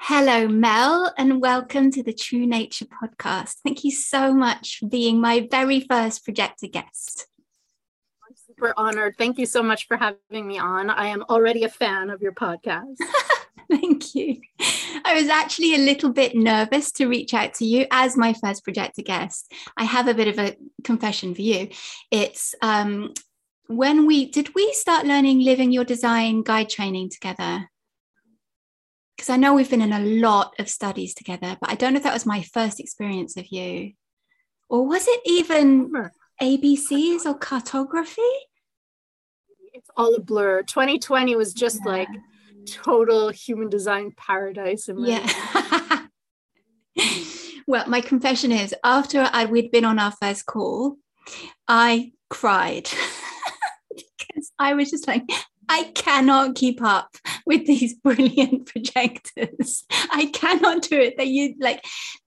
Hello, Mel, and welcome to the True Nature podcast. Thank you so much for being my very first projector guest. I'm super honored. Thank you so much for having me on. I am already a fan of your podcast. Thank you. I was actually a little bit nervous to reach out to you as my first projector guest. I have a bit of a confession for you. It's um, when we did we start learning living your design guide training together? Because I know we've been in a lot of studies together, but I don't know if that was my first experience of you. Or was it even ABCs or cartography? It's all a blur. 2020 was just yeah. like total human design paradise. yeah. well, my confession is after I, we'd been on our first call, I cried because I was just like, I cannot keep up with these brilliant projectors. I cannot do it. That you like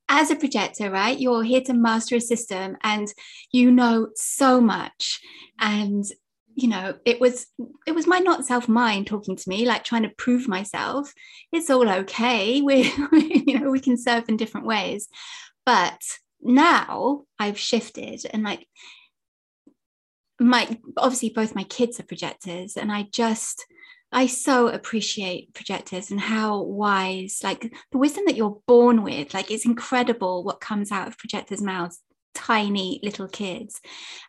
as a projector, right? You're here to master a system and you know so much. And you know, it was it was my not self mind talking to me, like trying to prove myself. It's all okay. We you know, we can serve in different ways. But now I've shifted and like my obviously both my kids are projectors and i just i so appreciate projectors and how wise like the wisdom that you're born with like it's incredible what comes out of projectors mouths tiny little kids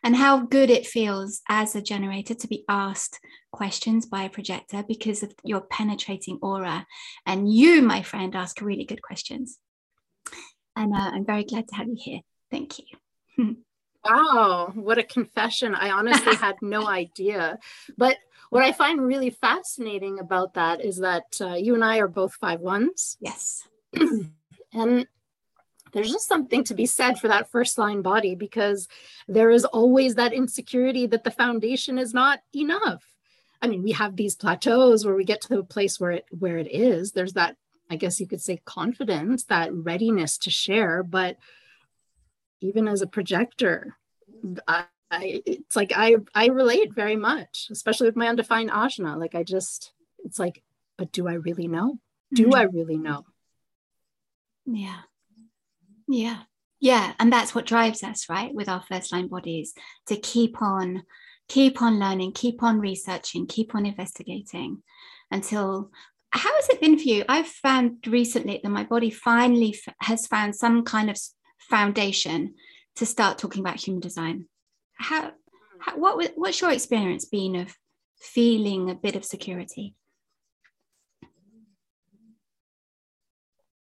and how good it feels as a generator to be asked questions by a projector because of your penetrating aura and you my friend ask really good questions. And uh, i'm very glad to have you here. Thank you Wow, what a confession. I honestly had no idea. But what I find really fascinating about that is that uh, you and I are both five ones. Yes. and there's just something to be said for that first line body because there is always that insecurity that the foundation is not enough. I mean, we have these plateaus where we get to the place where it where it is. There's that, I guess you could say, confidence, that readiness to share, but even as a projector, I, I, it's like I I relate very much, especially with my undefined ajna. Like I just, it's like, but do I really know? Do mm-hmm. I really know? Yeah, yeah, yeah, and that's what drives us, right? With our first line bodies, to keep on, keep on learning, keep on researching, keep on investigating, until how has it been for you? I've found recently that my body finally f- has found some kind of foundation to start talking about human design. How, how what what's your experience been of feeling a bit of security?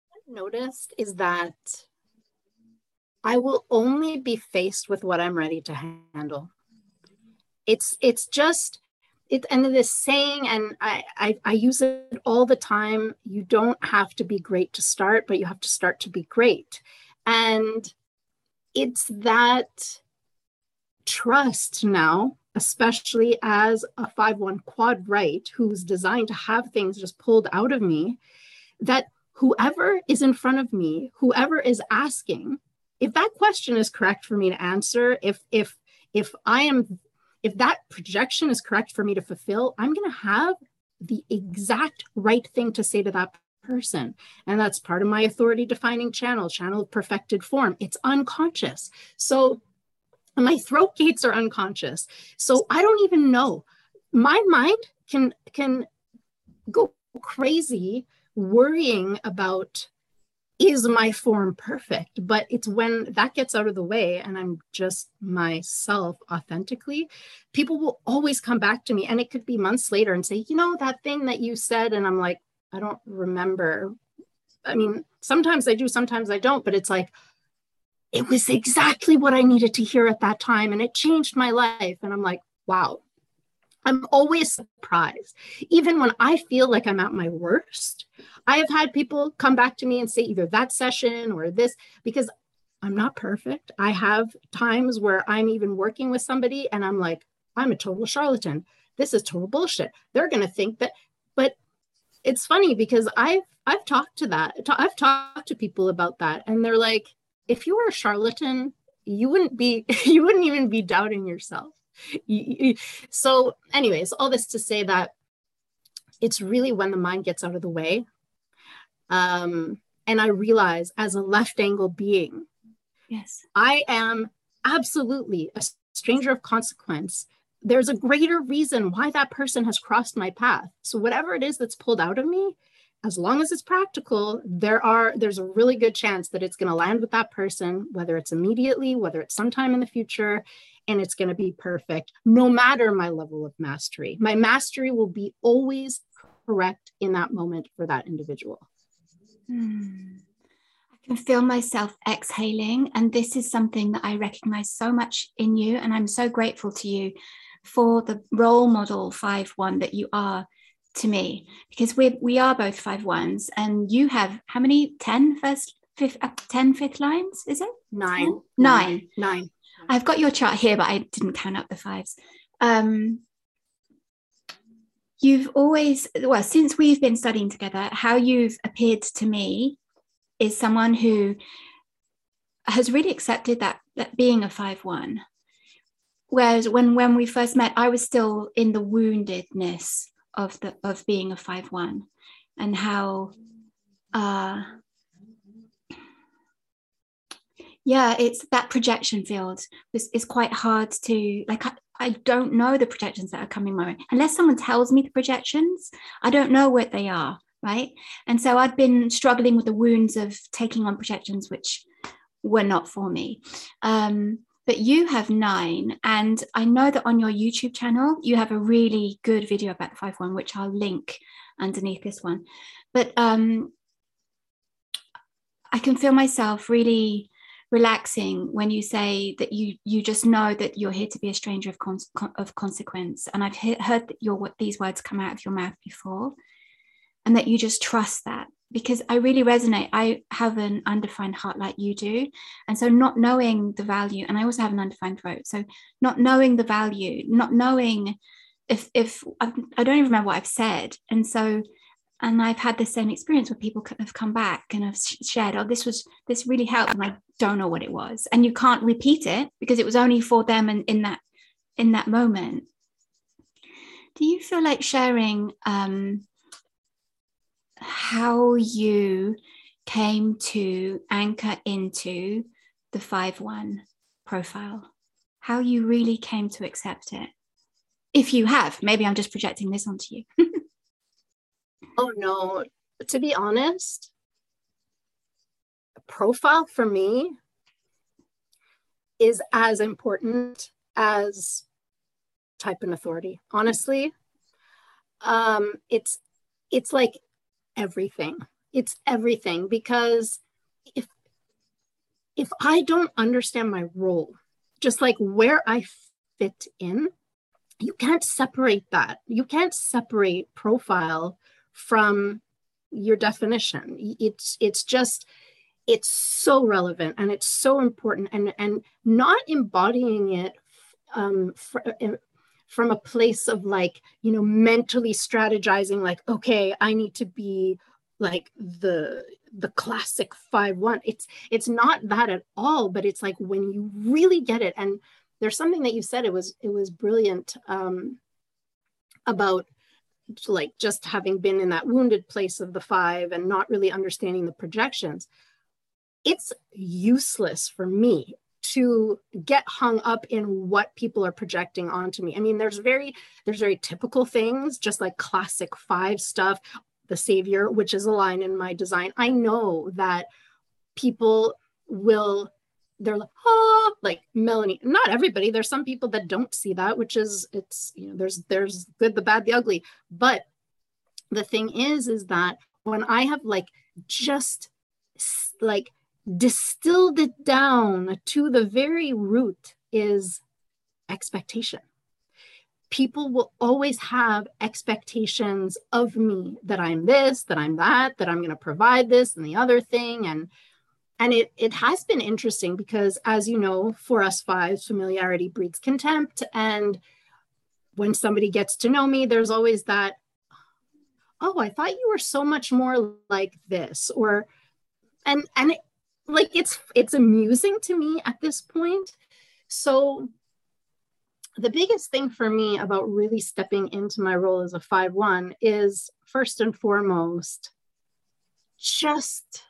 What I've noticed is that I will only be faced with what I'm ready to handle. It's it's just it and this saying and I, I i use it all the time you don't have to be great to start but you have to start to be great and it's that trust now, especially as a 5 1 quad right who's designed to have things just pulled out of me, that whoever is in front of me, whoever is asking, if that question is correct for me to answer, if if if I am if that projection is correct for me to fulfill, I'm going to have the exact right thing to say to that person. And that's part of my authority defining channel, channel of perfected form. It's unconscious. So my throat gates are unconscious. So I don't even know. My mind can can go crazy worrying about is my form perfect but it's when that gets out of the way and i'm just myself authentically people will always come back to me and it could be months later and say you know that thing that you said and i'm like I don't remember. I mean, sometimes I do, sometimes I don't, but it's like, it was exactly what I needed to hear at that time. And it changed my life. And I'm like, wow, I'm always surprised. Even when I feel like I'm at my worst, I have had people come back to me and say either that session or this, because I'm not perfect. I have times where I'm even working with somebody and I'm like, I'm a total charlatan. This is total bullshit. They're going to think that, it's funny because I've I've talked to that. I've talked to people about that, and they're like, if you were a charlatan, you wouldn't be you wouldn't even be doubting yourself. So, anyways, all this to say that it's really when the mind gets out of the way. Um, and I realize as a left angle being, yes, I am absolutely a stranger of consequence. There's a greater reason why that person has crossed my path. So whatever it is that's pulled out of me, as long as it's practical, there are there's a really good chance that it's going to land with that person, whether it's immediately, whether it's sometime in the future, and it's going to be perfect, no matter my level of mastery. My mastery will be always correct in that moment for that individual. Hmm. I can feel myself exhaling, and this is something that I recognize so much in you, and I'm so grateful to you for the role model five one that you are to me because we we are both five ones and you have how many? 10 first fifth uh, 10 fifth lines is it? Nine. Nine. Nine. I've got your chart here but i didn't count up the fives. Um you've always well since we've been studying together how you've appeared to me is someone who has really accepted that that being a five one whereas when when we first met i was still in the woundedness of the of being a five one and how uh yeah it's that projection field is, is quite hard to like I, I don't know the projections that are coming my way. Unless someone tells me the projections i don't know what they are right? And so i've been struggling with the wounds of taking on projections which were not for me. Um but you have nine and i know that on your youtube channel you have a really good video about the five one which i'll link underneath this one. But um i can feel myself really relaxing when you say that you you just know that you're here to be a stranger of, con- of consequence. And i've he- heard your these words come out of your mouth before and that you just trust that because I really resonate. I have an undefined heart like you do. And so, not knowing the value, and I also have an undefined throat. So, not knowing the value, not knowing if, if I've, I do not even remember what I've said. And so, and I've had the same experience where people have come back and have shared, oh, this was, this really helped. And I don't know what it was. And you can't repeat it because it was only for them and in that, in that moment. Do you feel like sharing um, how you came to anchor into the 5 1 profile, how you really came to accept it. If you have, maybe I'm just projecting this onto you. oh, no. To be honest, profile for me is as important as type and authority honestly um it's it's like everything. It's everything because if if I don't understand my role, just like where I fit in, you can't separate that. You can't separate profile from your definition. It's it's just it's so relevant and it's so important and and not embodying it um, for, from a place of like you know mentally strategizing like okay i need to be like the the classic 5 1 it's it's not that at all but it's like when you really get it and there's something that you said it was it was brilliant um about like just having been in that wounded place of the five and not really understanding the projections. It's useless for me to get hung up in what people are projecting onto me. I mean, there's very there's very typical things, just like classic five stuff, the savior, which is a line in my design. I know that people will they're like, oh, like Melanie. Not everybody. There's some people that don't see that, which is it's you know there's there's good, the bad, the ugly. But the thing is, is that when I have like just like distilled it down to the very root is expectation. People will always have expectations of me that I'm this, that I'm that, that I'm going to provide this and the other thing. And and it, it has been interesting because, as you know, for us fives, familiarity breeds contempt. And when somebody gets to know me, there's always that, oh, I thought you were so much more like this. Or, and, and like it's it's amusing to me at this point so the biggest thing for me about really stepping into my role as a 5-1 is first and foremost just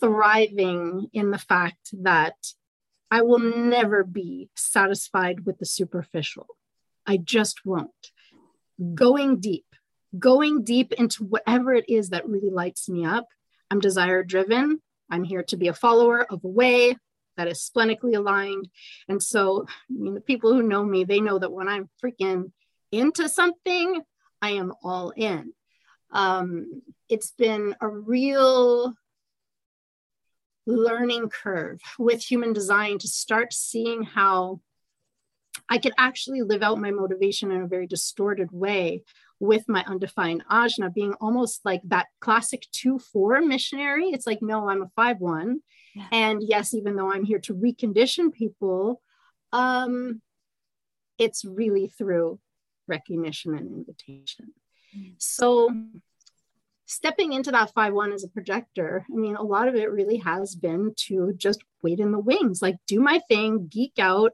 thriving in the fact that I will never be satisfied with the superficial. I just won't. Going deep, going deep into whatever it is that really lights me up. I'm desire driven. I'm here to be a follower of a way that is splenically aligned. And so, I mean, the people who know me, they know that when I'm freaking into something, I am all in. Um, it's been a real learning curve with human design to start seeing how I could actually live out my motivation in a very distorted way with my undefined ajna being almost like that classic 2-4 missionary. It's like, no, I'm a 5-1. Yeah. And yes, even though I'm here to recondition people, um, it's really through recognition and invitation. Mm. So stepping into that 5-1 as a projector, I mean, a lot of it really has been to just wait in the wings, like do my thing, geek out.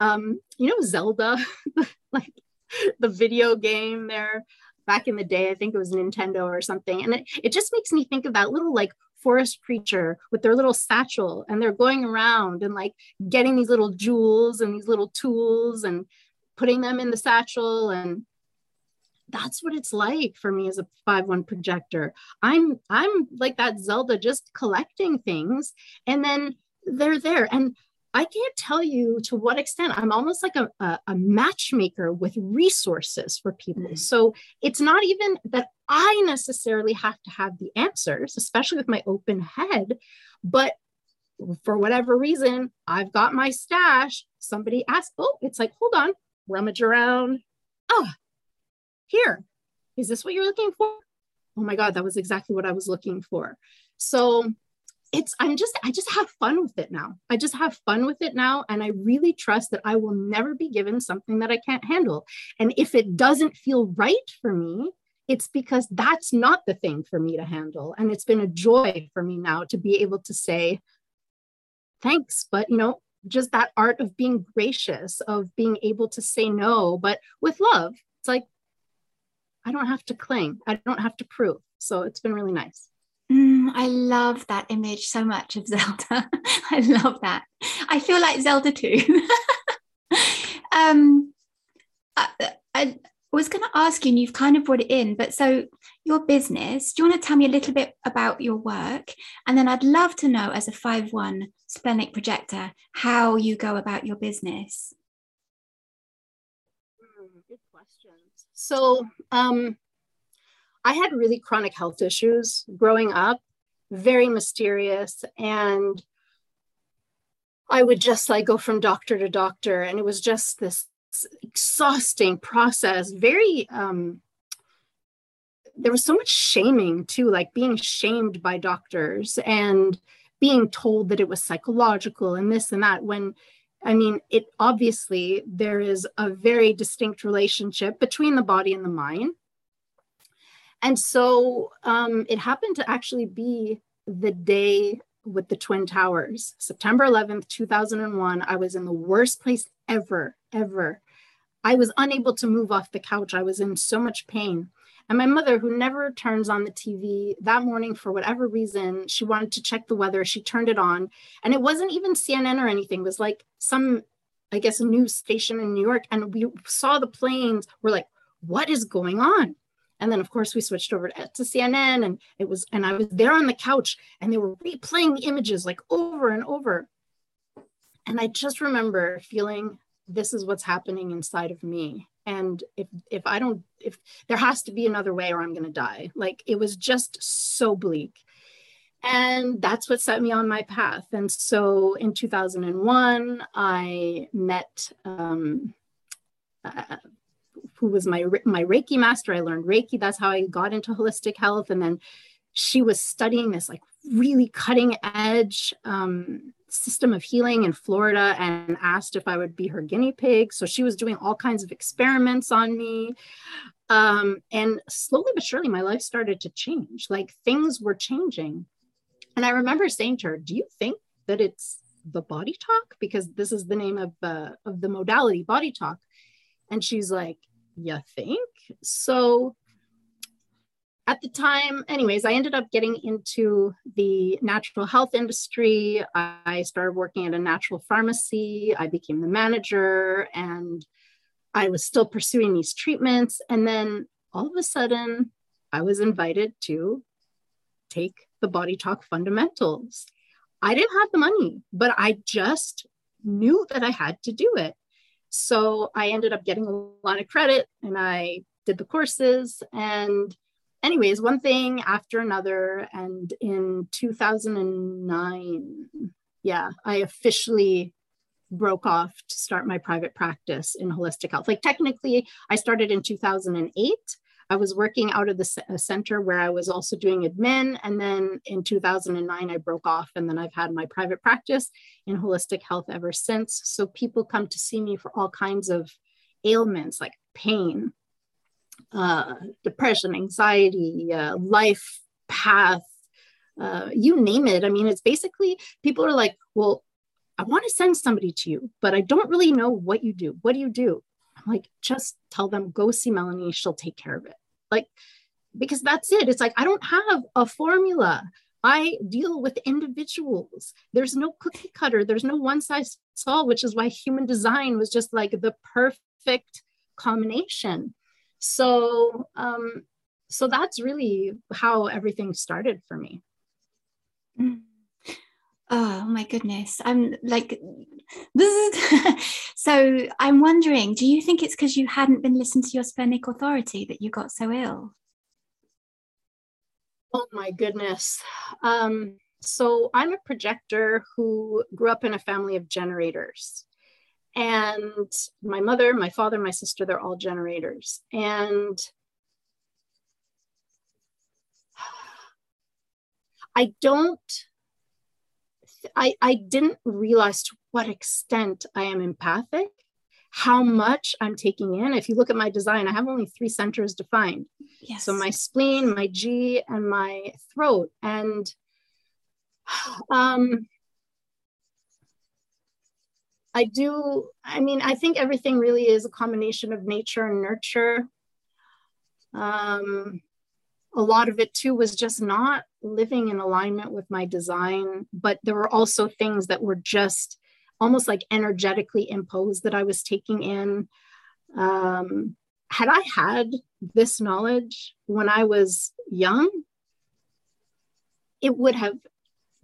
Um, you know, Zelda, like the video game there back in the day, I think it was Nintendo or something. And it, it just makes me think of that little like forest creature with their little satchel and they're going around and like getting these little jewels and these little tools and putting them in the satchel. And that's what it's like for me as a 5-1 projector. I'm i'm like that zelda just collecting things and then they're there. And i can't tell you to what extent i'm almost like a, a, a matchmaker with resources for people mm-hmm. so it's not even that i necessarily have to have the answers especially with my open head but for whatever reason i've got my stash somebody asked oh it's like hold on rummage around oh here, is this what you're looking for? Oh my God, that was exactly what I was looking for. So it's, I'm just, I just have fun with it now. I just have fun with it now. And I really trust that I will never be given something that I can't handle. And if it doesn't feel right for me, it's because that's not the thing for me to handle. And it's been a joy for me now to be able to say, thanks, but you know, just that art of being gracious, of being able to say no, but with love. It's like, I don't have to cling. I don't have to prove. So it's been really nice. Mm, I love that image so much of Zelda. I love that. I feel like Zelda too. um, I, I was going to ask you, and you've kind of brought it in, but so your business, do you want to tell me a little bit about your work? And then I'd love to know, as a 5 1 splenic projector, how you go about your business. Good questions. So um, I had really chronic health issues growing up, very mysterious. And I would just like go from doctor to doctor. And it was just this exhausting process, very, um, there was so much shaming too, like being shamed by doctors and being told that it was psychological and this and that when I mean, it obviously there is a very distinct relationship between the body and the mind. And so um, it happened to actually be the day with the Twin Towers, September 11th, 2001. I was in the worst place ever, ever. I was unable to move off the couch. I was in so much pain. And my mother, who never turns on the TV, that morning, for whatever reason, she wanted to check the weather. She turned it on. And it wasn't even CNN or anything, it was like some, I guess, news station in New York. And we saw the planes. We're like, what is going on? And then, of course, we switched over to, CNN and it was, and I was there on the couch and they were replaying the images like over and over. And I just remember feeling this is what's happening inside of me. And if if i don't if there has to be another way or i'm going to die. Like it was just so bleak. And that's what set me on my path. And so in 2001 i met um, uh, who was my my reiki master i learned reiki that's how i got into holistic health and then she was studying this like really cutting edge um, system of healing in Florida and asked if I would be her guinea pig. So she was doing all kinds of experiments on me. Um, and slowly but surely, my life started to change. Like things were changing. And I remember saying to her, Do you think that it's the body talk? Because this is the name of, uh, of the modality, body talk. And she's like, You think? So at the time, anyways, I ended up getting into the natural health industry. I started working at a natural pharmacy. I became the manager and I was still pursuing these treatments. And then all of a sudden, I was invited to take the Body Talk fundamentals. I didn't have the money, but I just knew that I had to do it. So I ended up getting a lot of credit and I did the courses. And anyways, one thing after another. And in 2009, yeah, I officially broke off to start my private practice in holistic health. Like technically, I started in 2008. I was working out of the center where I was also doing admin. And then in 2009, I broke off. And then I've had my private practice in holistic health ever since. So people come to see me for all kinds of ailments like pain, uh, depression, anxiety, uh, life path, uh, you name it. I mean, it's basically people are like, well, I want to send somebody to you, but I don't really know what you do. What do you do? I'm like, just tell them, go see Melanie. She'll take care of it. Like, because that's it. It's like, I don't have a formula. I deal with individuals. There's no cookie cutter. There's no one size fits all, which is why human design was just like the perfect combination. So, um, so that's really how everything started for me. Mm. Oh my goodness. I'm like, so I'm wondering, do you think it's because you hadn't been listened to your splenic authority that you got so ill? Oh my goodness. Um, so I'm a projector who grew up in a family of generators. And my mother, my father, my sister, they're all generators. And I don't, I, I didn't realize to what extent I am empathic, how much I'm taking in. If you look at my design, I have only three centers defined. Yes. So my spleen, my G, and my throat. And um, I do, I mean, I think everything really is a combination of nature and nurture. Um, a lot of it too was just not living in alignment with my design, but there were also things that were just almost like energetically imposed that I was taking in. Um, had I had this knowledge when I was young, it would have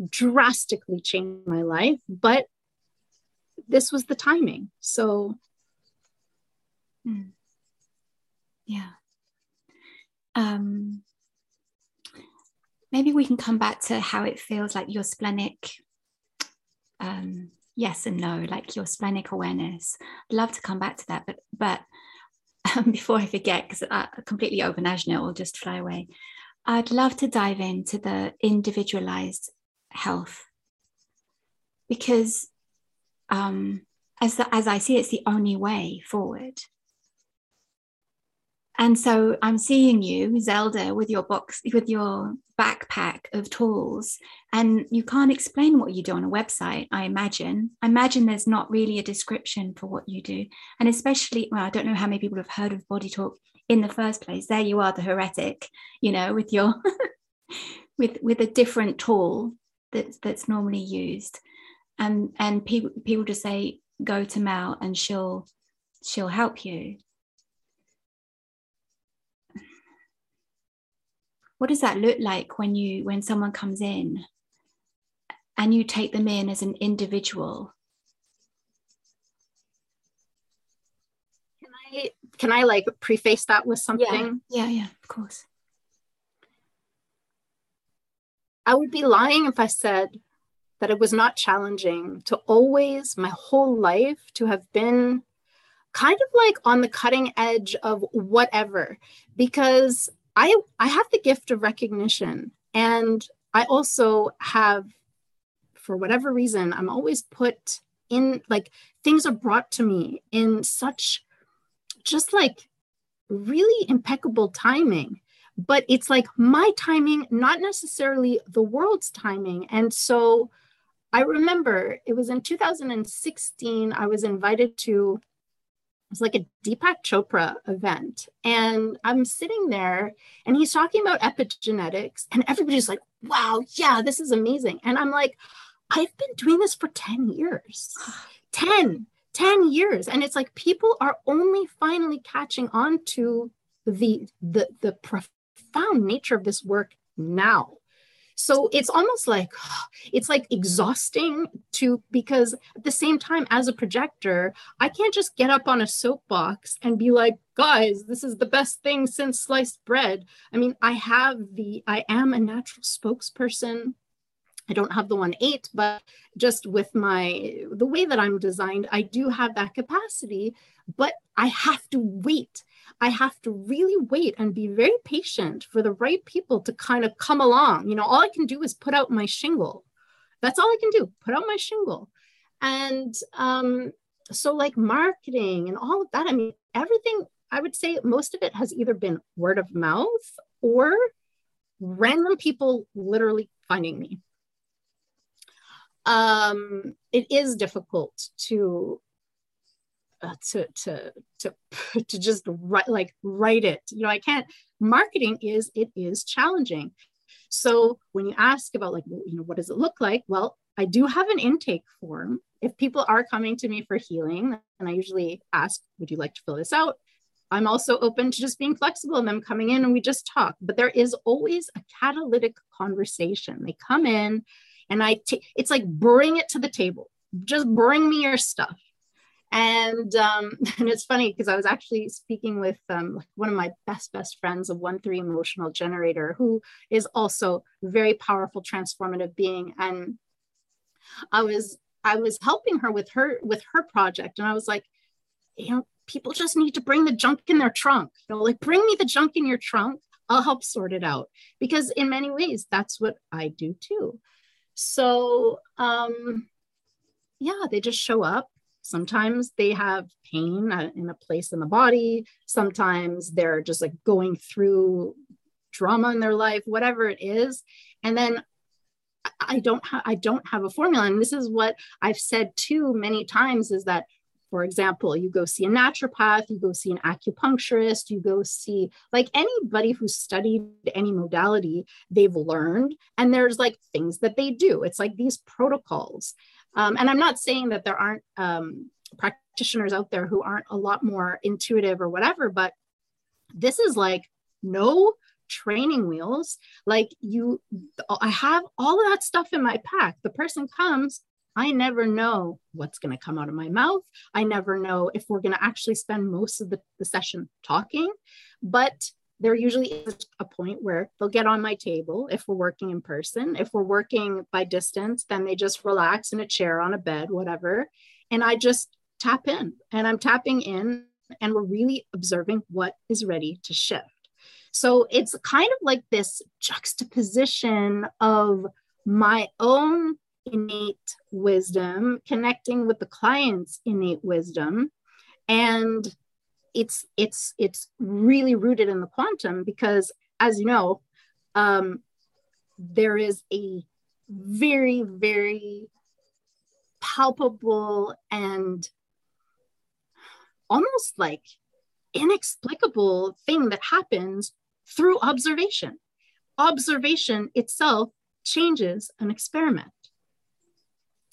drastically changed my life. But this was the timing. So, mm. yeah. Um, maybe we can come back to how it feels like your splenic. Um, yes and no, like your splenic awareness. I'd love to come back to that, but but um, before I forget, because I completely open it will just fly away. I'd love to dive into the individualized health because um, as, the, as I see, it's the only way forward. And so I'm seeing you, Zelda, with your box, with your backpack of tools, and you can't explain what you do on a website. I imagine. I imagine there's not really a description for what you do, and especially, well, I don't know how many people have heard of Body Talk in the first place. There you are, the heretic, you know, with your with with a different tool that's that's normally used and and people people just say go to Mel and she'll she'll help you. What does that look like when you when someone comes in and you take them in as an individual? Can I can I like preface that with something? Yeah, yeah, yeah of course. I would be lying if I said that it was not challenging to always, my whole life, to have been kind of like on the cutting edge of whatever because I I have the gift of recognition and I also have for whatever reason I'm always put in like things are brought to me in such just like really impeccable timing. But it's like my timing not necessarily the world's timing. And so I remember it was in 2016, I was invited to it's like a Deepak Chopra event. And I'm sitting there and he's talking about epigenetics, and everybody's like, wow, yeah, this is amazing. And I'm like, I've been doing this for 10 years. 10, 10 years. And it's like people are only finally catching on to the the the profound nature of this work now so it's almost like it's like exhausting to because at the same time as a projector i can't just get up on a soapbox and be like guys this is the best thing since sliced bread. I mean i have the i am a natural spokesperson. I don't have the one eight, but just with my the way that I'm designed, I do have that capacity, but I have to wait. I have to really wait and be very patient for the right people to kind of come along. You know, all I can do is put out my shingle. That's all I can do, put out my shingle. And um, so, like marketing and all of that, I mean, everything, I would say most of it has either been word of mouth or random people literally finding me. Um, it is difficult to Uh, to to to to just write like write it. You know i can't marketing is it is challenging. So when you ask about like you know what does it look like? Well i do have an intake form. If people are coming to me for healing and i usually ask would you like to fill this out? I'm also open to just being flexible and them coming in and we just talk. But there is always a catalytic conversation. They come in and i t- it's like bring it to the table. Just bring me your stuff and um, and it's funny because I was actually speaking with um, one of my best best friends, a one three emotional generator, who is also very powerful, transformative being, and I was I was helping her with her with her project, and I was like, you know, people just need to bring the junk in their trunk. You know, like bring me the junk in your trunk. I'll help sort it out because in many ways that's what I do too. So um, yeah, they just show up Sometimes they have pain uh, in a place in the body. Sometimes they're just like going through drama in their life, whatever it is. And then I don't have I don't have a formula. And this is what I've said too many times is that for example, you go see a naturopath, you go see an acupuncturist, you go see like anybody who's studied any modality, they've learned, and there's like things that they do. It's like these protocols. Um, and I'm not saying that there aren't um, practitioners out there who aren't a lot more intuitive or whatever, but this is like no training wheels. Like you, I have all of that stuff in my pack. The person comes, I never know what's going to come out of my mouth. I never know if we're going to actually spend most of the, the session talking, but there usually is a point where they'll get on my table if we're working in person. If we're working by distance, then they just relax in a chair on a bed, whatever. And I just tap in and I'm tapping in and we're really observing what is ready to shift. So it's kind of like this juxtaposition of my own innate wisdom connecting with the client's innate wisdom and it's it's it's really rooted in the quantum because as you know um, there is a very very palpable and almost like inexplicable thing that happens through observation. Observation itself changes an experiment.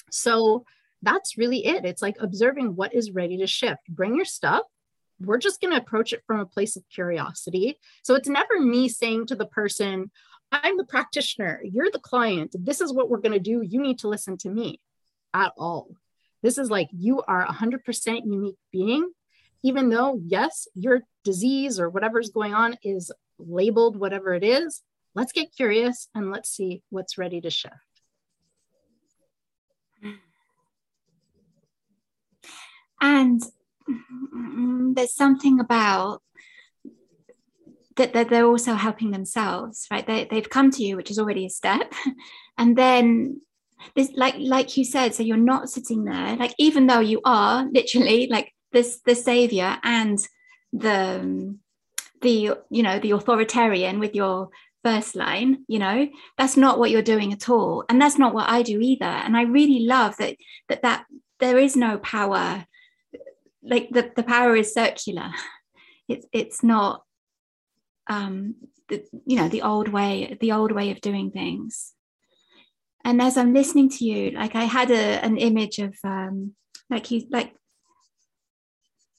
So that's really it. It's like observing what is ready to shift. Bring your stuff we're just going to approach it from a place of curiosity. So it's never me saying to the person, I'm the practitioner, you're the client, this is what we're going to do. You need to listen to me at all. This is like you are a 100% unique being, even though, yes, your disease or whatever's going on is labeled whatever it is. Let's get curious and let's see what's ready to shift. And Mm-hmm. there's something about that, that they're also helping themselves, right? They, they've come to you, which is already a step. And then this, like, like you said, so you're not sitting there, like, even though you are literally like this, the savior and the, the, you know, the authoritarian with your first line you know that's not what you're doing at all and that's not what i do either and i really love that that that there is no power like the, the power is circular it's it's not um the, you know the old way the old way of doing things and as i'm listening to you like i had a, an image of um like you like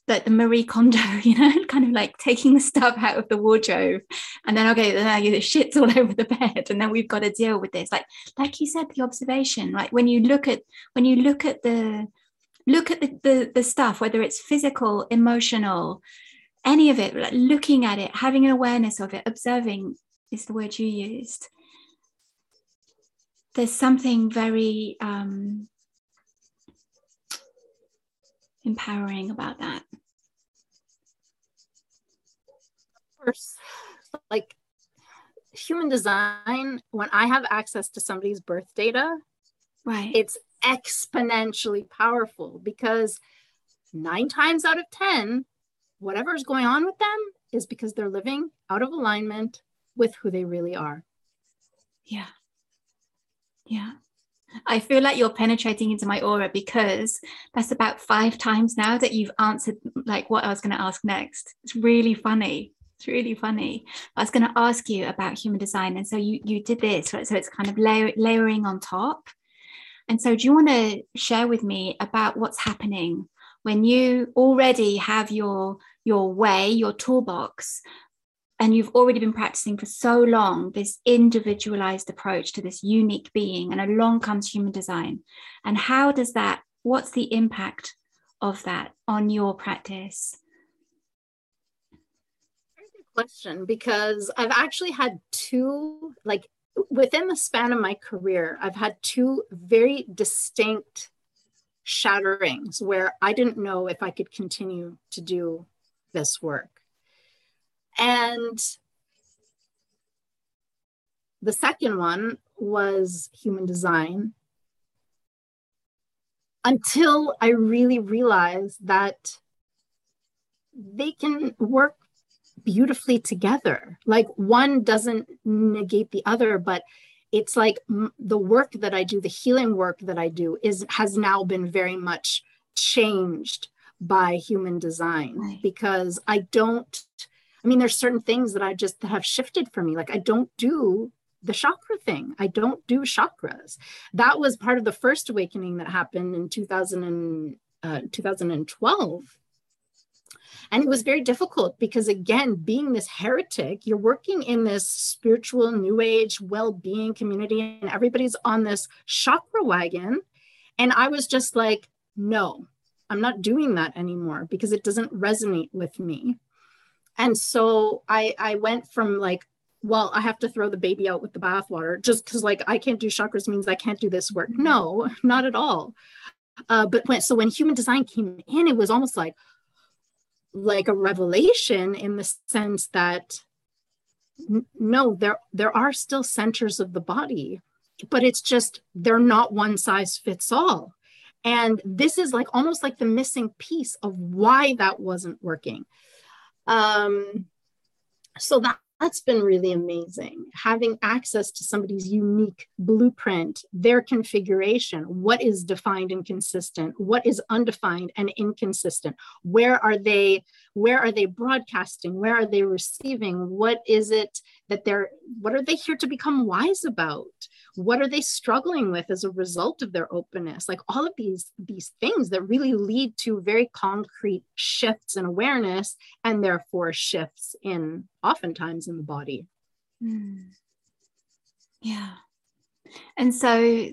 like the Marie Kondo, you know, kind of like taking the stuff out of the wardrobe, and then okay, then the shit's all over the bed, and then we've got to deal with this. Like, like you said, the observation. Like when you look at when you look at the look at the the, the stuff, whether it's physical, emotional, any of it, like looking at it, having an awareness of it, observing is the word you used. There's something very um, empowering about that. Of course, like human design, when I have access to somebody's birth data, right, it's exponentially powerful because nine times out of 10, whatever's going on with them is because they're living out of alignment with who they really are. Yeah. Yeah. I feel like you're penetrating into my aura because that's about five times now that you've answered like what I was going to ask next. It's really funny. It's really funny. I was going to ask you about human design, and so you you did this, right? So it's kind of layer, layering on top. And so, do you want to share with me about what's happening when you already have your your way, your toolbox, and you've already been practicing for so long this individualized approach to this unique being and along comes human design? And how does that what's the impact of that on your practice? Question because i've actually had two like within the span of my career i've had two very distinct shatterings where i didn't know if i could continue to do this work. And the second one was human design. Until I really realized that they can work beautifully together. Like one doesn't negate the other, but it's like the work that I do, the healing work that I do is has now been very much changed by human design right. because I don't I mean, there's certain things that I just that have shifted for me. Like I don't do the chakra thing. I don't do chakras. That was part of the first awakening that happened in 2000 and, uh, 2012. And it was very difficult because, again, being this heretic, you're working in this spiritual, new age, well being community, and everybody's on this chakra wagon. And I was just like, no, I'm not doing that anymore because it doesn't resonate with me. And so i i went from like well i have to throw the baby out with the bathwater just because like i can't do chakras means i can't do this work. No not at all. Uh, but when so when human design came in it was almost like like a revelation in the sense that no there there are still centers of the body but it's just they're not one size fits all. And this is like almost like the missing piece of why that wasn't working. Um, so that, that's been really amazing. Having access to somebody's unique blueprint, their configuration, what is defined and consistent, what is undefined and inconsistent, where are they, where are they broadcasting, where are they receiving, what is it that they're, what are they here to become wise about? what are they struggling with as a result of their openness? Like all of these these things that really lead to very concrete shifts in awareness and therefore shifts in oftentimes in the body. Mm. yeah. And so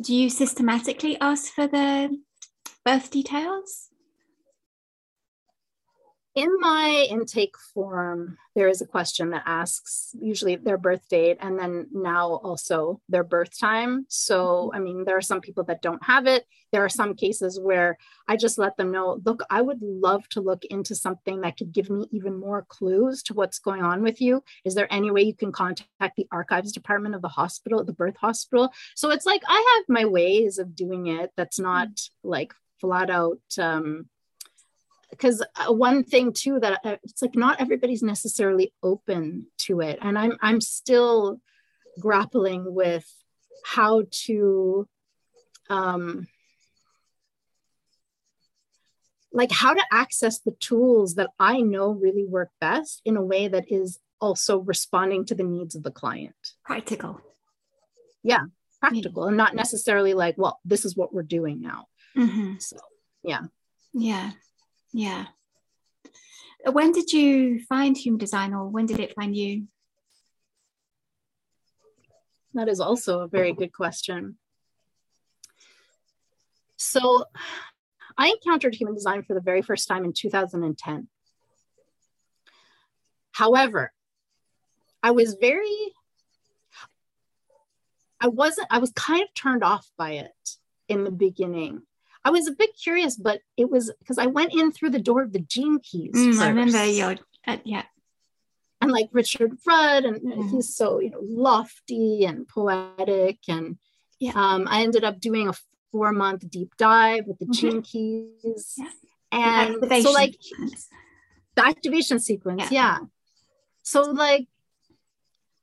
do you systematically ask for the birth details in my intake form, there is a question that asks usually their birth date and then now also their birth time. So, mm-hmm. I mean, there are some people that don't have it. There are some cases where I just let them know look, I would love to look into something that could give me even more clues to what's going on with you. Is there any way you can contact the archives department of the hospital, the birth hospital? So, it's like I have my ways of doing it that's not mm-hmm. like flat out. Um, because uh, one thing too that uh, it's like not everybody's necessarily open to it and i'm i'm still grappling with how to um like how to access the tools that I know really work best in a way that is also responding to the needs of the client. Practical. Yeah, practical yeah. and not necessarily like, well, this is what we're doing now. Mm-hmm. So, yeah. Yeah. Yeah. Uh, when did you find human design or when did it find you? That is also a very good question. So, I encountered human design for the very first time in 2010. However, I was very, I wasn't, I was kind of turned off by it in the beginning. I was a bit curious, but it was because I went in through the door of the Gene Keys. Mm, I remember your, uh, yeah. And like Richard Rudd, and mm. he's so you know lofty and poetic, and yeah. um, I ended up doing a four month deep dive with the mm-hmm. Gene Keys, yeah. and so like the activation sequence, yeah. yeah. So like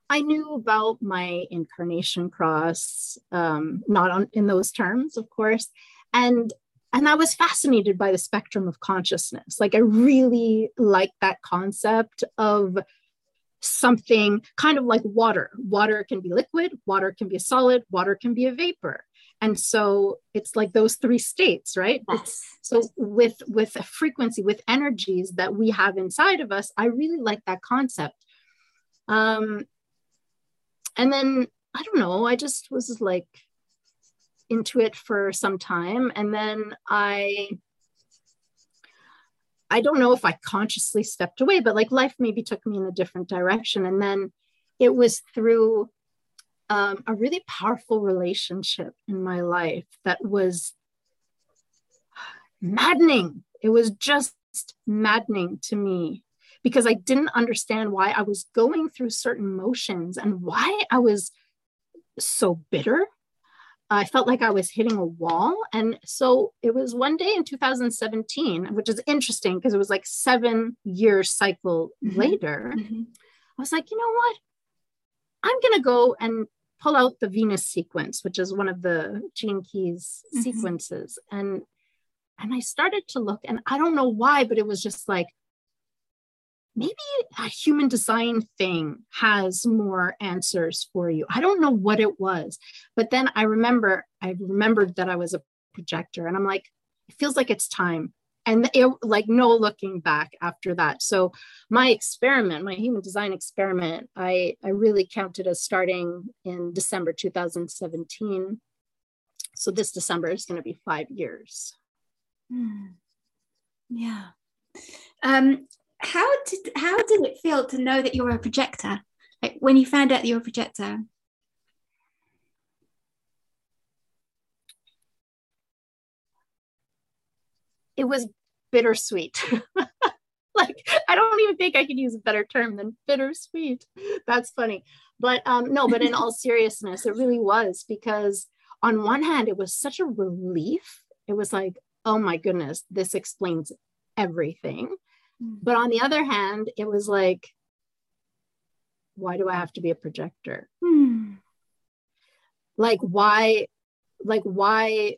I knew about my incarnation cross, um, not on in those terms, of course, and and I was fascinated by the spectrum of consciousness. Like I really like that concept of something kind of like water. Water can be liquid, water can be a solid, water can be a vapor. And so it's like those three states, right? Yes. So with with a frequency, with energies that we have inside of us, I really like that concept. Um, and then I don't know, I just was like into it for some time. And then I I don't know if I consciously stepped away, but like life maybe took me in a different direction. And then it was through um, a really powerful relationship in my life that was maddening. It was just maddening to me because I didn't understand why I was going through certain motions and why I was so bitter. I felt like I was hitting a wall. And so it was one day in 2017, which is interesting because it was like seven year cycle mm-hmm. later. Mm-hmm. I was like, you know what? I'm going to go and pull out the Venus sequence, which is one of the Gene Keys mm-hmm. sequences. And and I started to look, and I don't know why, but it was just like, maybe a human design thing has more answers for you. I don't know what it was, but then I remember, I remembered that I was a projector and I'm like, it feels like it's time. And it, like no looking back after that. So my experiment, my human design experiment, I, I really counted as starting in December 2017. So this December is going to be five years. Mm. Yeah. Um, how did how did it feel to know that you were a projector? Like when you found out that you were a projector? It was bittersweet. like I don't even think I could use a better term than bittersweet. That's funny. But um no, but in all seriousness, it really was because on one hand it was such a relief. It was like, oh my goodness, this explains everything. But on the other hand, it was like, why do I have to be a projector? Hmm. Like, why, like, why,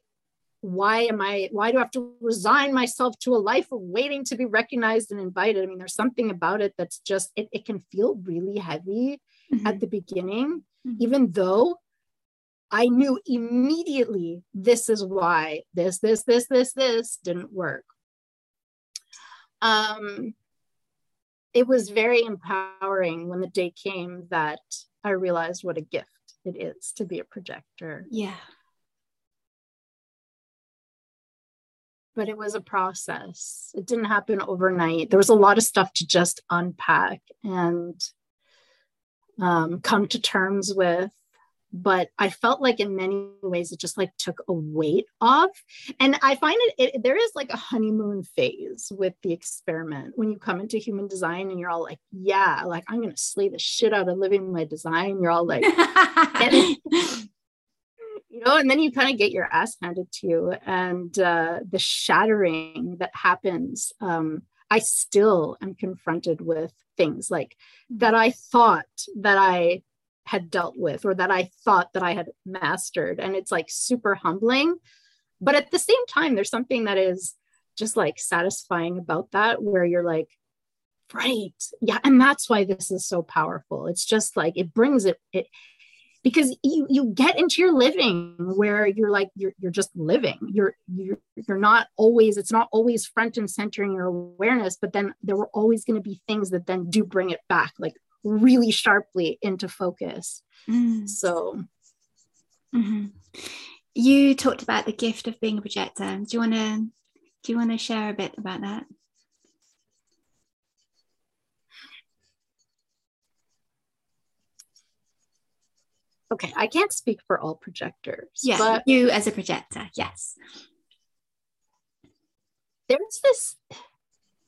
why am I, why do I have to resign myself to a life of waiting to be recognized and invited? I mean, there's something about it that's just, it, it can feel really heavy mm-hmm. at the beginning, mm-hmm. even though I knew immediately this is why this, this, this, this, this didn't work um, it was very empowering when the day came that I realized what a gift it is to be a projector. Yeah. But it was a process. It didn't happen overnight. There was a lot of stuff to just unpack and um, come to terms with but I felt like in many ways it just like took a weight off. And I find it, it, there is like a honeymoon phase with the experiment when you come into human design and you're all like, yeah, like I'm gonna slay the shit out of living my design. You're all like, you know, and then you kind of get your ass handed to you, and uh, the shattering that happens. Um, I still am confronted with things like that I thought that I had dealt with or that I thought that I had mastered. And it's like super humbling. But at the same time, there's something that is just like satisfying about that where you're like right yeah and that's why this is so powerful it's just like it brings it it because you you get into your living where you're like you're, you're just living you're you're you're not always it's not always front and center in your awareness but then there were always going to be things that then do bring it back like really sharply into focus mm. so mm-hmm. you talked about the gift of being a projector do you want to do you want to share a bit about that okay, I can't speak for all projectors. Yeah, but you as a projector, yes. There's this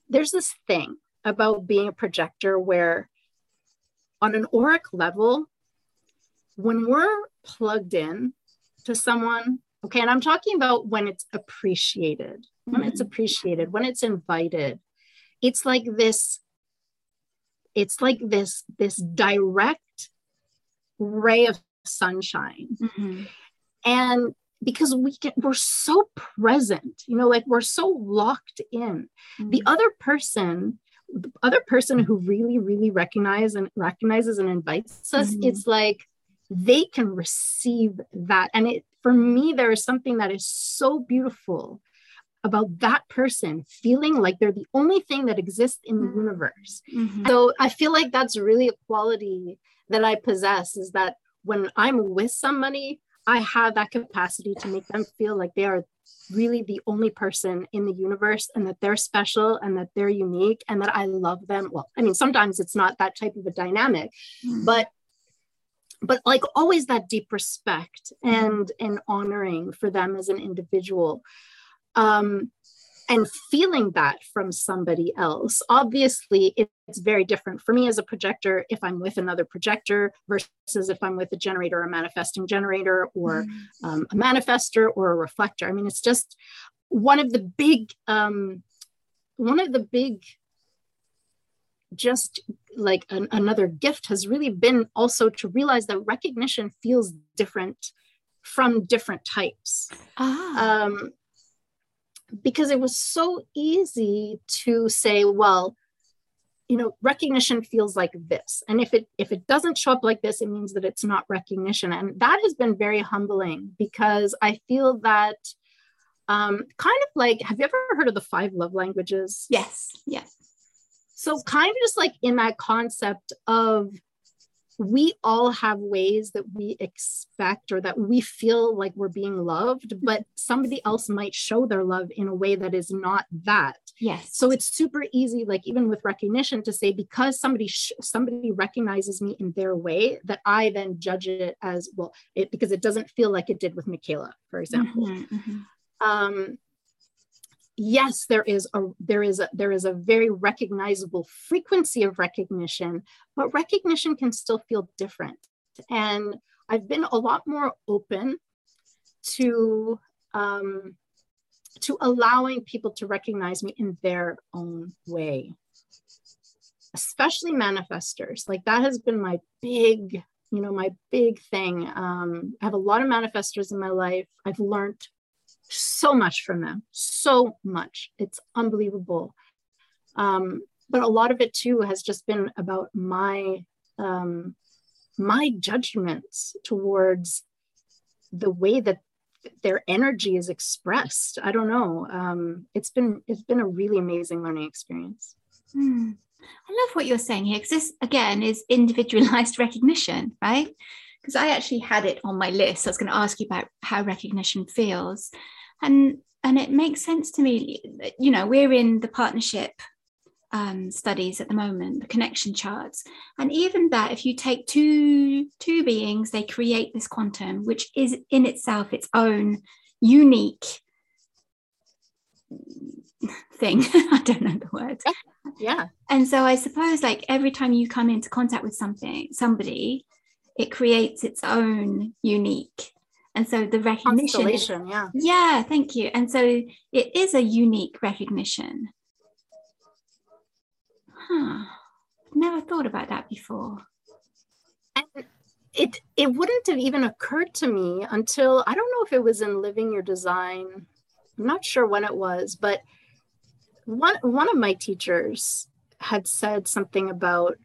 there's this thing about being a projector where on an auric level, when we're plugged in to someone, okay, and I'm talking about when it's appreciated, when mm-hmm. it's appreciated, when it's invited, it's like this, it's like this, this direct ray of sunshine. Mm-hmm. And because we get we're so present, you know, like we're so locked in. Mm-hmm. The other person, the other person who really, really recognize and recognizes and invites us, mm-hmm. it's like they can receive that. And it for me, there is something that is so beautiful about that person feeling like they're the only thing that exists in the mm-hmm. universe. Mm-hmm. So I feel like that's really a quality that I possess is that when I'm with somebody, I have that capacity to make them feel like they are really the only person in the universe and that they're special and that they're unique and that I love them. Well, I mean, sometimes it's not that type of a dynamic, mm-hmm. but but like always that deep respect and and honoring for them as an individual. Um, and feeling that from somebody else. Obviously, it's very different for me as a projector if I'm with another projector versus if I'm with a generator, a manifesting generator, or mm. um, a manifester or a reflector. I mean, it's just one of the big, um, one of the big, just like an, another gift has really been also to realize that recognition feels different from different types. Ah. Um, because it was so easy to say, well, you know, recognition feels like this. And if it if it doesn't show up like this, it means that it's not recognition. And that has been very humbling because I feel that um, kind of like, have you ever heard of the five love languages? Yes. Yes. So kind of just like in that concept of we all have ways that we expect or that we feel like we're being loved, but somebody else might show their love in a way that is not that. Yes. So it's super easy, like even with recognition, to say because somebody sh- somebody recognizes me in their way, that I then judge it as well, it because it doesn't feel like it did with Michaela, for example. Mm-hmm, mm-hmm. Um, yes there is a there is a there is a very recognizable frequency of recognition but recognition can still feel different. And i've been a lot more open to um, to allowing people to recognize me in their own way especially manifestors. Like that has been my big you know my big thing. Um, i have a lot of manifestors in my life. I've learned so much from them, so much. It's unbelievable. Um, but a lot of it too has just been about my um, my judgments towards the way that their energy is expressed. I don't know. Um, it's been it's been a really amazing learning experience. Hmm. I love what you're saying here because this again is individualized recognition, right? Because I actually had it on my list. I was going to ask you about how recognition feels and and it makes sense to me you know we're in the partnership um, studies at the moment the connection charts. And even that if you take two two beings they create this quantum which is in itself its own unique thing. I don't know the word yeah. And so i suppose like every time you come into contact with something somebody it creates its own unique and so the recognition is, yeah. Yeah thank you. And so it is a unique recognition. Huh. Never thought about that before. And it it wouldn't have even occurred to me until i don't know if it was in living your design. I'm not sure when it was but one one of my teachers had said something about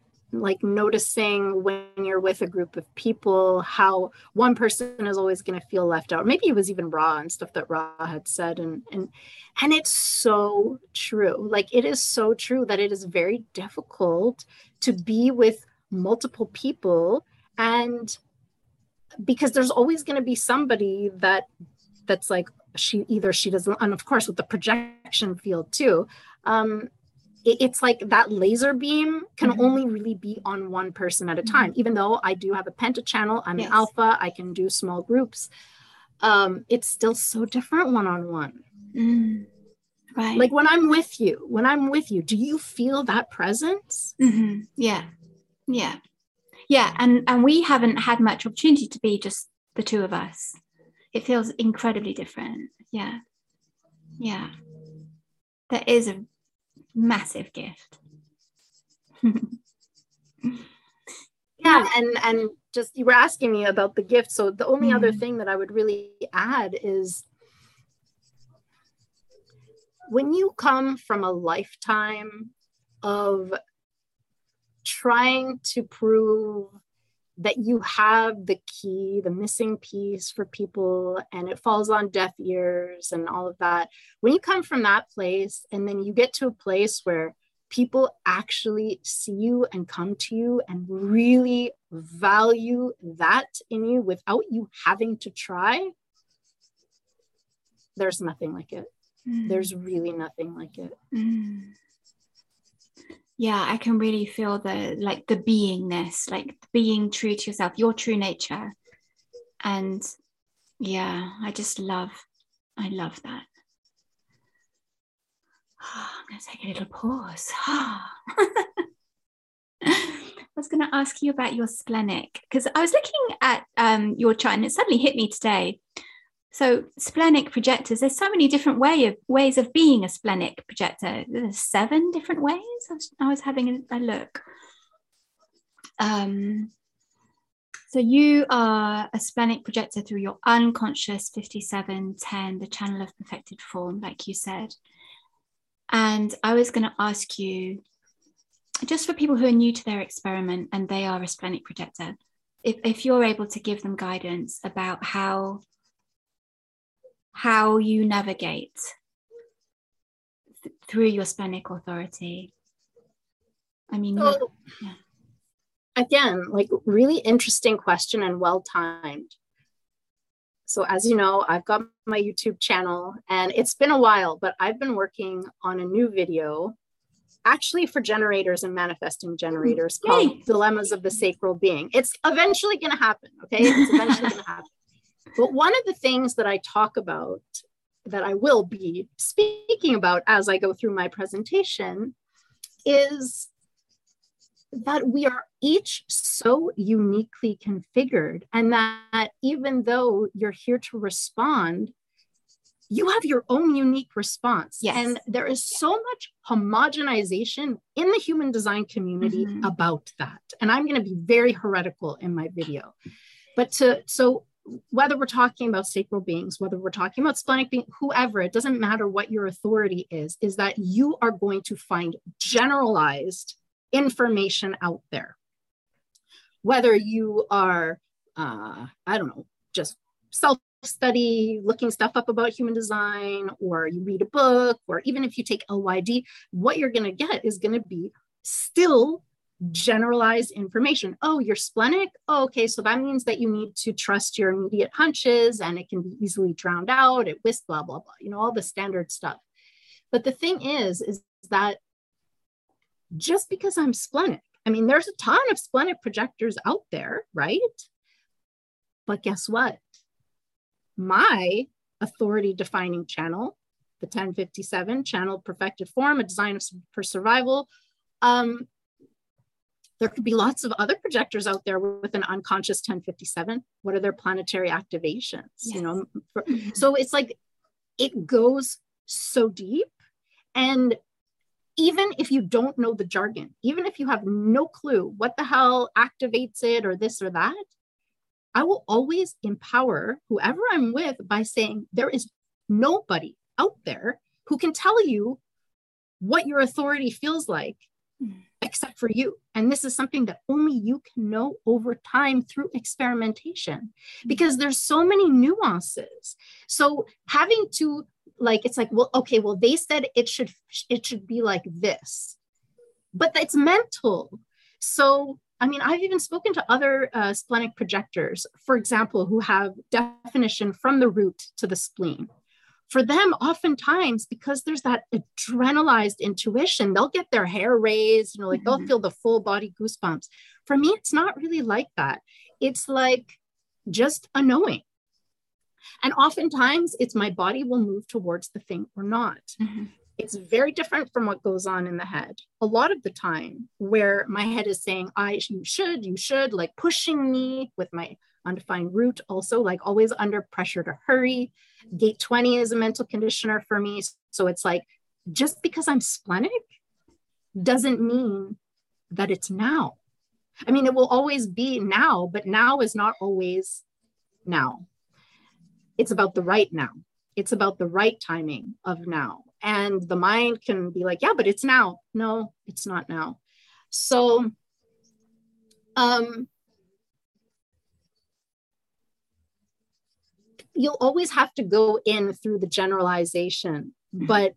like noticing when you're with a group of people how one person is always going to feel left out. Maybe it was even Ra and stuff that Ra had said and and and it's so true. Like it is so true that it is very difficult to be with multiple people and because there's always going to be somebody that that's like she either she doesn't and of course with the projection field too um it, it's like that laser beam can mm-hmm. only really be on one person at a time mm-hmm. even though i do have a penta channel i'm yes. an alpha i can do small groups um it's still so different one-on-one mm. right like when i'm with you when i'm with you do you feel that presence mm-hmm. yeah yeah yeah and and we haven't had much opportunity to be just the two of us it feels incredibly different yeah yeah that is a massive gift yeah and and just you were asking me about the gift so the only mm. other thing that i would really add is when you come from a lifetime of trying to prove that you have the key, the missing piece for people, and it falls on deaf ears and all of that. When you come from that place and then you get to a place where people actually see you and come to you and really value that in you without you having to try, there's nothing like it. Mm. There's really nothing like it. Mm yeah i can really feel the like the beingness like being true to yourself your true nature. And yeah i just love i love that. I'm going to take a little pause. I was going to ask you about your splenic because I was looking at um, your chart and it suddenly hit me today so splenic projectors, there's so many different way of ways of being a splenic projector. There's seven different ways. I was, I was having a, a look. Um, so you are a splenic projector through your unconscious 5710, the channel of perfected form, like you said. And I was going to ask you, just for people who are new to their experiment and they are a splenic projector, if, if you're able to give them guidance about how how you navigate th- through your splenic authority. I mean, so, yeah. again, like really interesting question and well timed. So, as you know, I've got my YouTube channel and it's been a while, but I've been working on a new video actually for generators and manifesting generators Yay. called Dilemmas of the Sacral Being. It's eventually going to happen. Okay. It's eventually going to happen. But one of the things that I talk about, that I will be speaking about as I go through my presentation, is that we are each so uniquely configured, and that even though you're here to respond, you have your own unique response. Yes. And there is so much homogenization in the human design community mm-hmm. about that. And I'm going to be very heretical in my video. But to so whether we're talking about sacral beings, whether we're talking about splenic being, whoever, it doesn't matter what your authority is, is that you are going to find generalized information out there. Whether you are, uh, I don't know, just self study, looking stuff up about human design, or you read a book, or even if you take LYD, what you're going to get is going to be still generalized information. Oh, you're splenic? Oh, okay, so that means that you need to trust your immediate hunches and it can be easily drowned out it whisk, blah, blah, blah, you know, all the standard stuff. But the thing is, is that just because I'm splenic, I mean, there's a ton of splenic projectors out there, right? But guess what? My authority defining channel, the 1057 channel perfected form, a design for survival, um, there could be lots of other projectors out there with an unconscious 1057. What are their planetary activations? Yes. You know, for, mm-hmm. so it's like it goes so deep. And even if you don't know the jargon, even if you have no clue what the hell activates it or this or that, I will always empower whoever I'm with by saying there is nobody out there who can tell you what your authority feels like except for you. And this is something that only you can know over time through experimentation because there's so many nuances. So having to like it's like well okay well they said it should it should be like this but it's mental so i mean i've even spoken to other uh, splenic projectors for example who have definition from the root to the spleen for them oftentimes because there's that adrenalized intuition they'll get their hair raised you know like mm-hmm. they'll feel the full body goosebumps. For me it's not really like that. It's like just a knowing and oftentimes it's my body will move towards the thing or not. Mm-hmm. it's very different from what goes on in the head. A lot of the time where my head is saying i you should you should like pushing me with my undefined root also like always under pressure to hurry. Gate 20 is a mental conditioner for me. So it's like just because i'm splenic doesn't mean that it's now. I mean it will always be now but now is not always now. It's about the right now. It's about the right timing of now. And the mind can be like yeah but it's now. No it's not now. So um you'll always have to go in through the generalization mm-hmm. but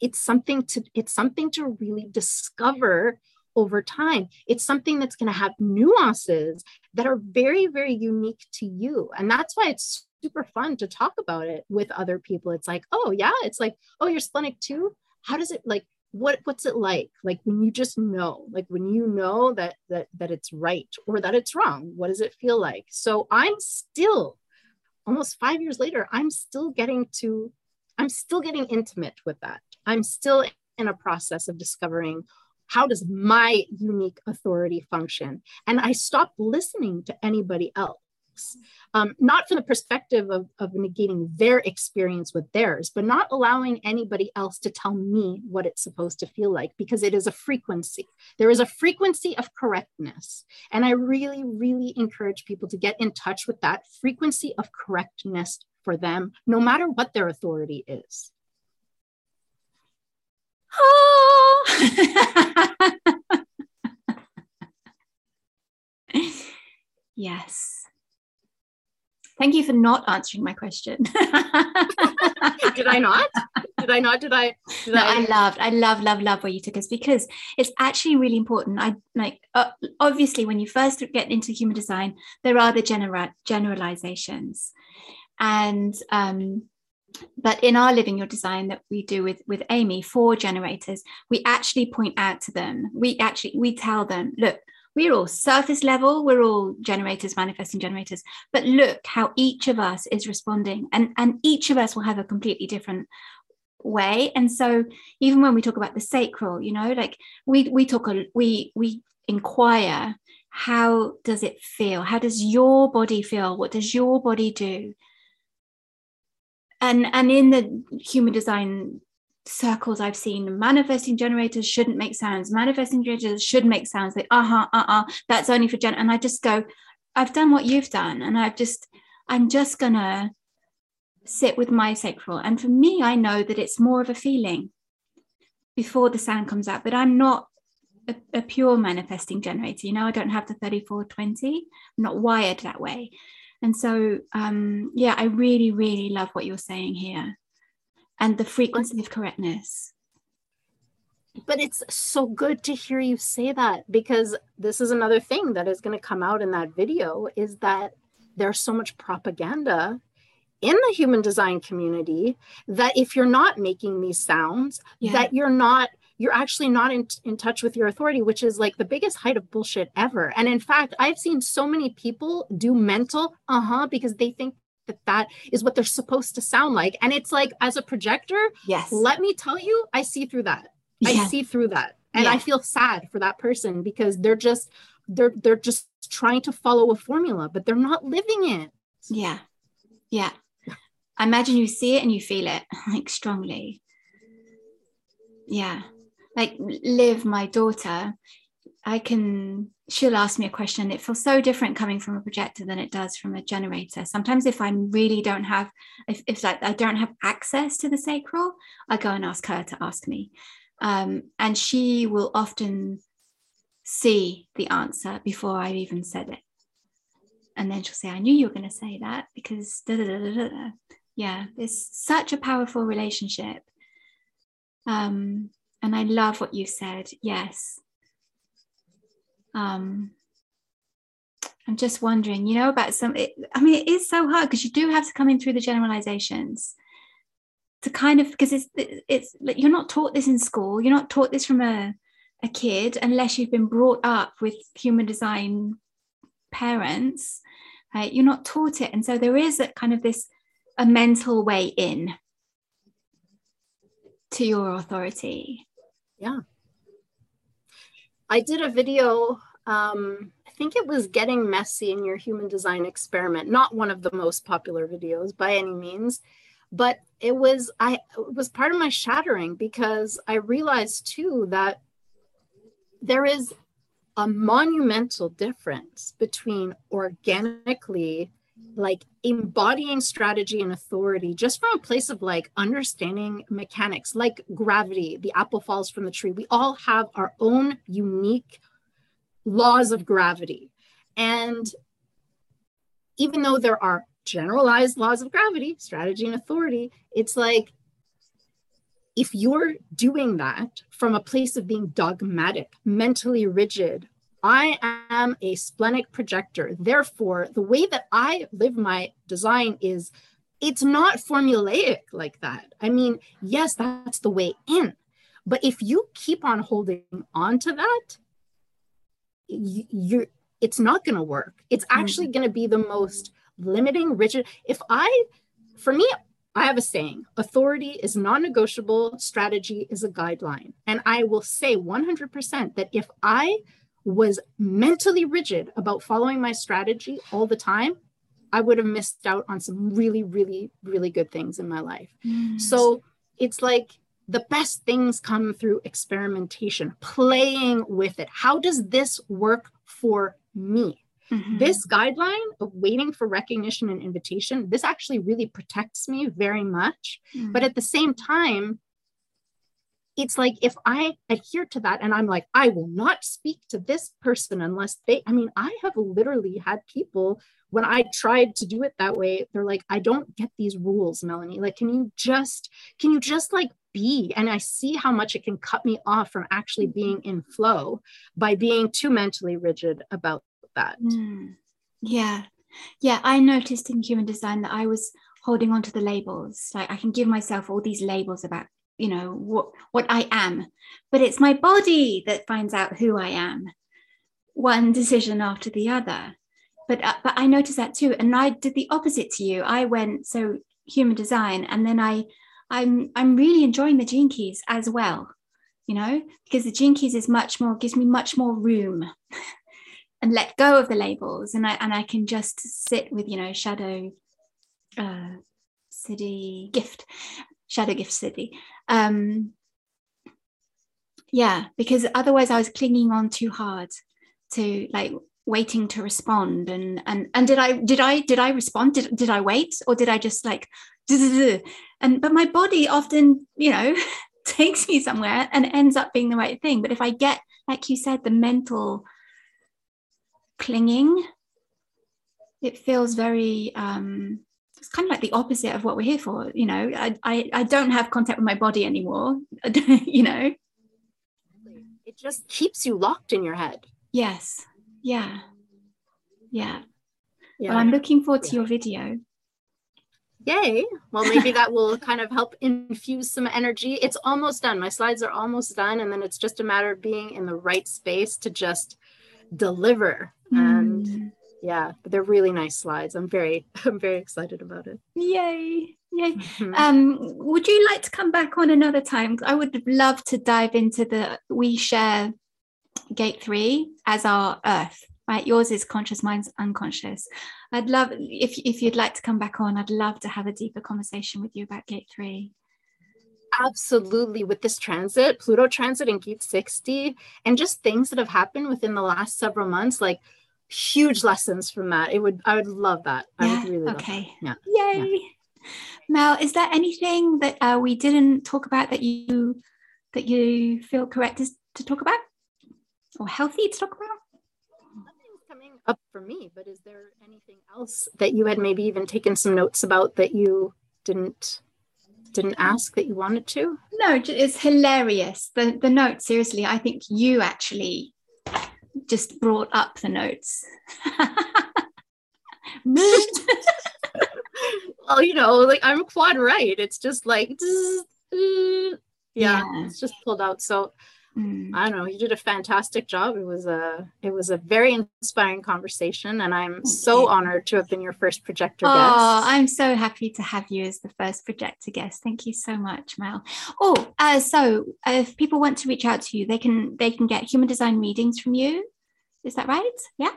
it's something to it's something to really discover over time. It's something that's going to have nuances that are very very unique to you. And that's why it's super fun to talk about it with other people. It's like oh yeah it's like oh you're splenic too? How does it like what what's it like? Like when you just know like when you know that that that it's right or that it's wrong what does it feel like? So i'm still almost five years later, I'm still getting to, I'm still getting intimate with that. I'm still in a process of discovering how does my unique authority function? And I stopped listening to anybody else um, not from the perspective of, of negating their experience with theirs, but not allowing anybody else to tell me what it's supposed to feel like because it is a frequency. There is a frequency of correctness. And I really, really encourage people to get in touch with that frequency of correctness for them, no matter what their authority is. Oh. yes. Thank you for not answering my question. did I not? Did I not? Did I? Did no, I? I loved, I love, love, love where you took us because it's actually really important. I like, uh, obviously, when you first get into human design, there are the general generalizations, and um, but in our living your design that we do with with amy for generators we actually point out to them we actually we tell them look we're all surface level we're all generators manifesting generators but look how each of us is responding and and each of us will have a completely different way. And so even when we talk about the sacral you know like we we talk we we inquire how does it feel? How does your body feel? What does your body do? And and in the human design circles I've seen manifesting generators shouldn't make sounds. Manifesting generators should make sounds. Like, uh-huh, uh-uh, that's only for gen. And I just go, I've done what you've done. And I've just, I'm just gonna sit with my sacral. And for me, I know that it's more of a feeling before the sound comes out, but I'm not a, a pure manifesting generator. You know, I don't have the 3420. I'm not wired that way. And so, um, yeah, I really, really love what you're saying here and the frequency of correctness. But it's so good to hear you say that because this is another thing that is going to come out in that video is that there's so much propaganda in the human design community that if you're not making these sounds, yeah. that you're not you're actually not in, in touch with your authority, which is like the biggest height of bullshit ever. And in fact, I've seen so many people do mental, uh huh, because they think that that is what they're supposed to sound like. And it's like as a projector yes. let me tell you i see through that. Yeah. i see through that. And yeah. i feel sad for that person because they're just they're they're just trying to follow a formula but they're not living it. Yeah. Yeah. I imagine you see it and you feel it like strongly. Yeah. Like live my daughter i can she'll ask me a question it feels so different coming from a projector than it does from a generator sometimes if i really don't have if, if like i don't have access to the sacral i go and ask her to ask me Um, and she will often see the answer before I've even said it. And then she'll say, I knew you were going to say that because da, da, da, yeah, it's such a powerful relationship. Um, and I love what you said. Yes. Um, I'm just wondering, you know, about some. It, I mean, it is so hard because you do have to come in through the generalizations to kind of because it's it's like you're not taught this in school. You're not taught this from a a kid unless you've been brought up with human design parents. Right? You're not taught it, and so there is a kind of this a mental way in to your authority. Yeah. I did a video um, I think it was Getting Messy in Your Human Design Experiment, not one of the most popular videos by any means, but it was I it was part of my shattering because I realized too that there is a monumental difference between organically like embodying strategy and authority just from a place of like understanding mechanics like gravity the apple falls from the tree we all have our own unique laws of gravity. And even though there are generalized laws of gravity, strategy and authority, it's like if you're doing that from a place of being dogmatic, mentally rigid, I am a splenic projector. Therefore, the way that I live my design is it's not formulaic like that. I mean, yes, that's the way in. But if you keep on holding on to that, you're it's not going to work it's mm-hmm. actually going to be the most limiting rigid if i for me i have a saying authority is non-negotiable strategy is a guideline and i will say 100% that if i was mentally rigid about following my strategy all the time i would have missed out on some really really really good things in my life mm. so it's like the best things come through experimentation, playing with it. How does this work for me? Mm-hmm. This guideline of waiting for recognition and invitation, this actually really protects me very much. Mm-hmm. But at the same time, it's like if I adhere to that and I'm like, I will not speak to this person unless they, I mean, I have literally had people when I tried to do it that way, they're like, I don't get these rules, Melanie. Like, can you just, can you just like be? And i see how much it can cut me off from actually being in flow by being too mentally rigid about that. Mm. yeah. Yeah i noticed in human design that i was holding on to the labels. Like i can give myself all these labels about you know what what i am. But it's my body that finds out who i am one decision after the other. But uh, but i noticed that too and i did the opposite to you. I went so human design and then i I'm I'm really enjoying the gene keys as well, you know, because the gene keys is much more gives me much more room and let go of the labels. And I and I can just sit with, you know, shadow uh Siddhi gift, shadow gift Siddhi. Um yeah, because otherwise I was clinging on too hard to like waiting to respond and and and did i did i did i respond? Did, did i wait or did i just like and but my body often you know takes me somewhere and ends up being the right thing. But if i get like you said the mental clinging it feels very um it's kind of like the opposite of what we're here for you know i i, I don't have contact with my body anymore you know it just keeps you locked in your head yes yeah yeah, yeah. well i'm looking forward to yeah. your video Yay. Well, maybe that will kind of help infuse some energy. It's almost done. My slides are almost done. And then it's just a matter of being in the right space to just deliver. Mm. And yeah, but they're really nice slides. I'm very, I'm very excited about it. Yay. Yay. Mm-hmm. Um, would you like to come back on another time? I would love to dive into the we share gate three as our earth right yours is conscious mine's unconscious i'd love if, if you'd like to come back on i'd love to have a deeper conversation with you about gate three absolutely with this transit pluto transit in gate 60 and just things that have happened within the last several months like huge lessons from that it would i would love that yeah? i would really okay yeah yay yeah. mel is there anything that uh, we didn't talk about that you that you feel correct is to talk about or healthy to talk about? Nothing's coming up for me, but is there anything else that you had maybe even taken some notes about that you didn't didn't ask that you wanted to? No, it's hilarious. The the notes, seriously, I think you actually just brought up the notes. well, you know, like I'm quad right. It's just like, yeah, yeah, it's just pulled out. So Mm. I don't know. You did a fantastic job. It was a it was a very inspiring conversation, and I'm Thank so you. honored to have been your first projector oh, guest. Oh, I'm so happy to have you as the first projector guest. Thank you so much, Mel. Oh, uh, so if people want to reach out to you, they can they can get human design readings from you. Is that right? Yeah.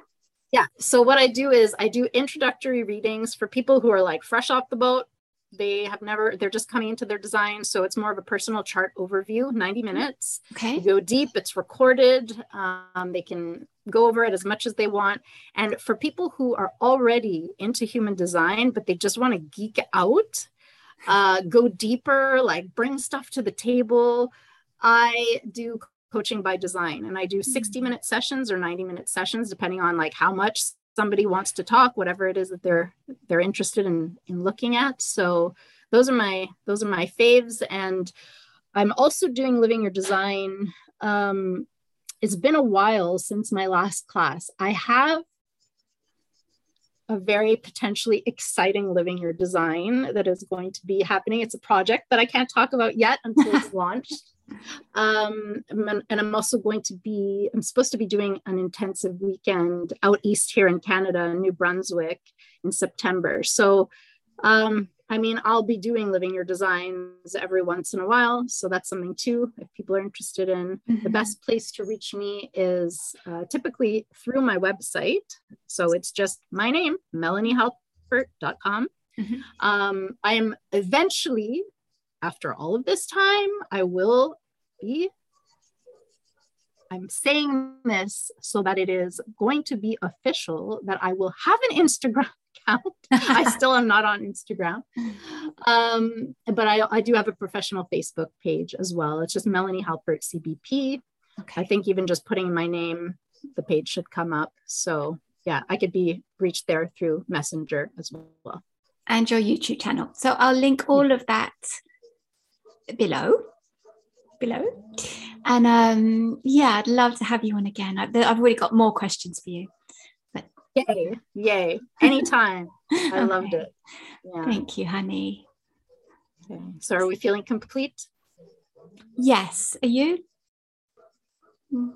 Yeah. So what I do is I do introductory readings for people who are like fresh off the boat they have never they're just coming into their design so it's more of a personal chart overview 90 minutes. Okay. You go deep it's recorded um, they can go over it as much as they want. And for people who are already into human design but they just want to geek out uh, go deeper like bring stuff to the table i do coaching by design and i do 60 minute sessions or 90 minute sessions depending on like how much somebody wants to talk whatever it is that they're they're interested in in looking at. So those are my those are my faves. And i'm also doing living your design. Um it's been a while since my last class. I have a very potentially exciting living your design that is going to be happening. It's a project that i can't talk about yet until it's launched um, and I'm also going to be, I'm supposed to be doing an intensive weekend out east here in Canada, New Brunswick in September. So, um, I mean, I'll be doing living your designs every once in a while. So that's something too, if people are interested in. Mm-hmm. The best place to reach me is uh, typically through my website. So it's just my name, melaniehalpert.com. Mm-hmm. Um, I am eventually after all of this time, I will be. I'm saying this so that it is going to be official that I will have an Instagram account. I still am not on Instagram. Um, but I, I do have a professional Facebook page as well. It's just Melanie Halpert CBP. Okay. I think even just putting my name, the page should come up. So yeah, I could be reached there through Messenger as well. And your YouTube channel. So I'll link all of that below below and um yeah i'd love to have you on again i've, I've already got more questions for you but yay yay anytime i okay. loved it yeah. thank you honey okay. so are we feeling complete yes are you mm.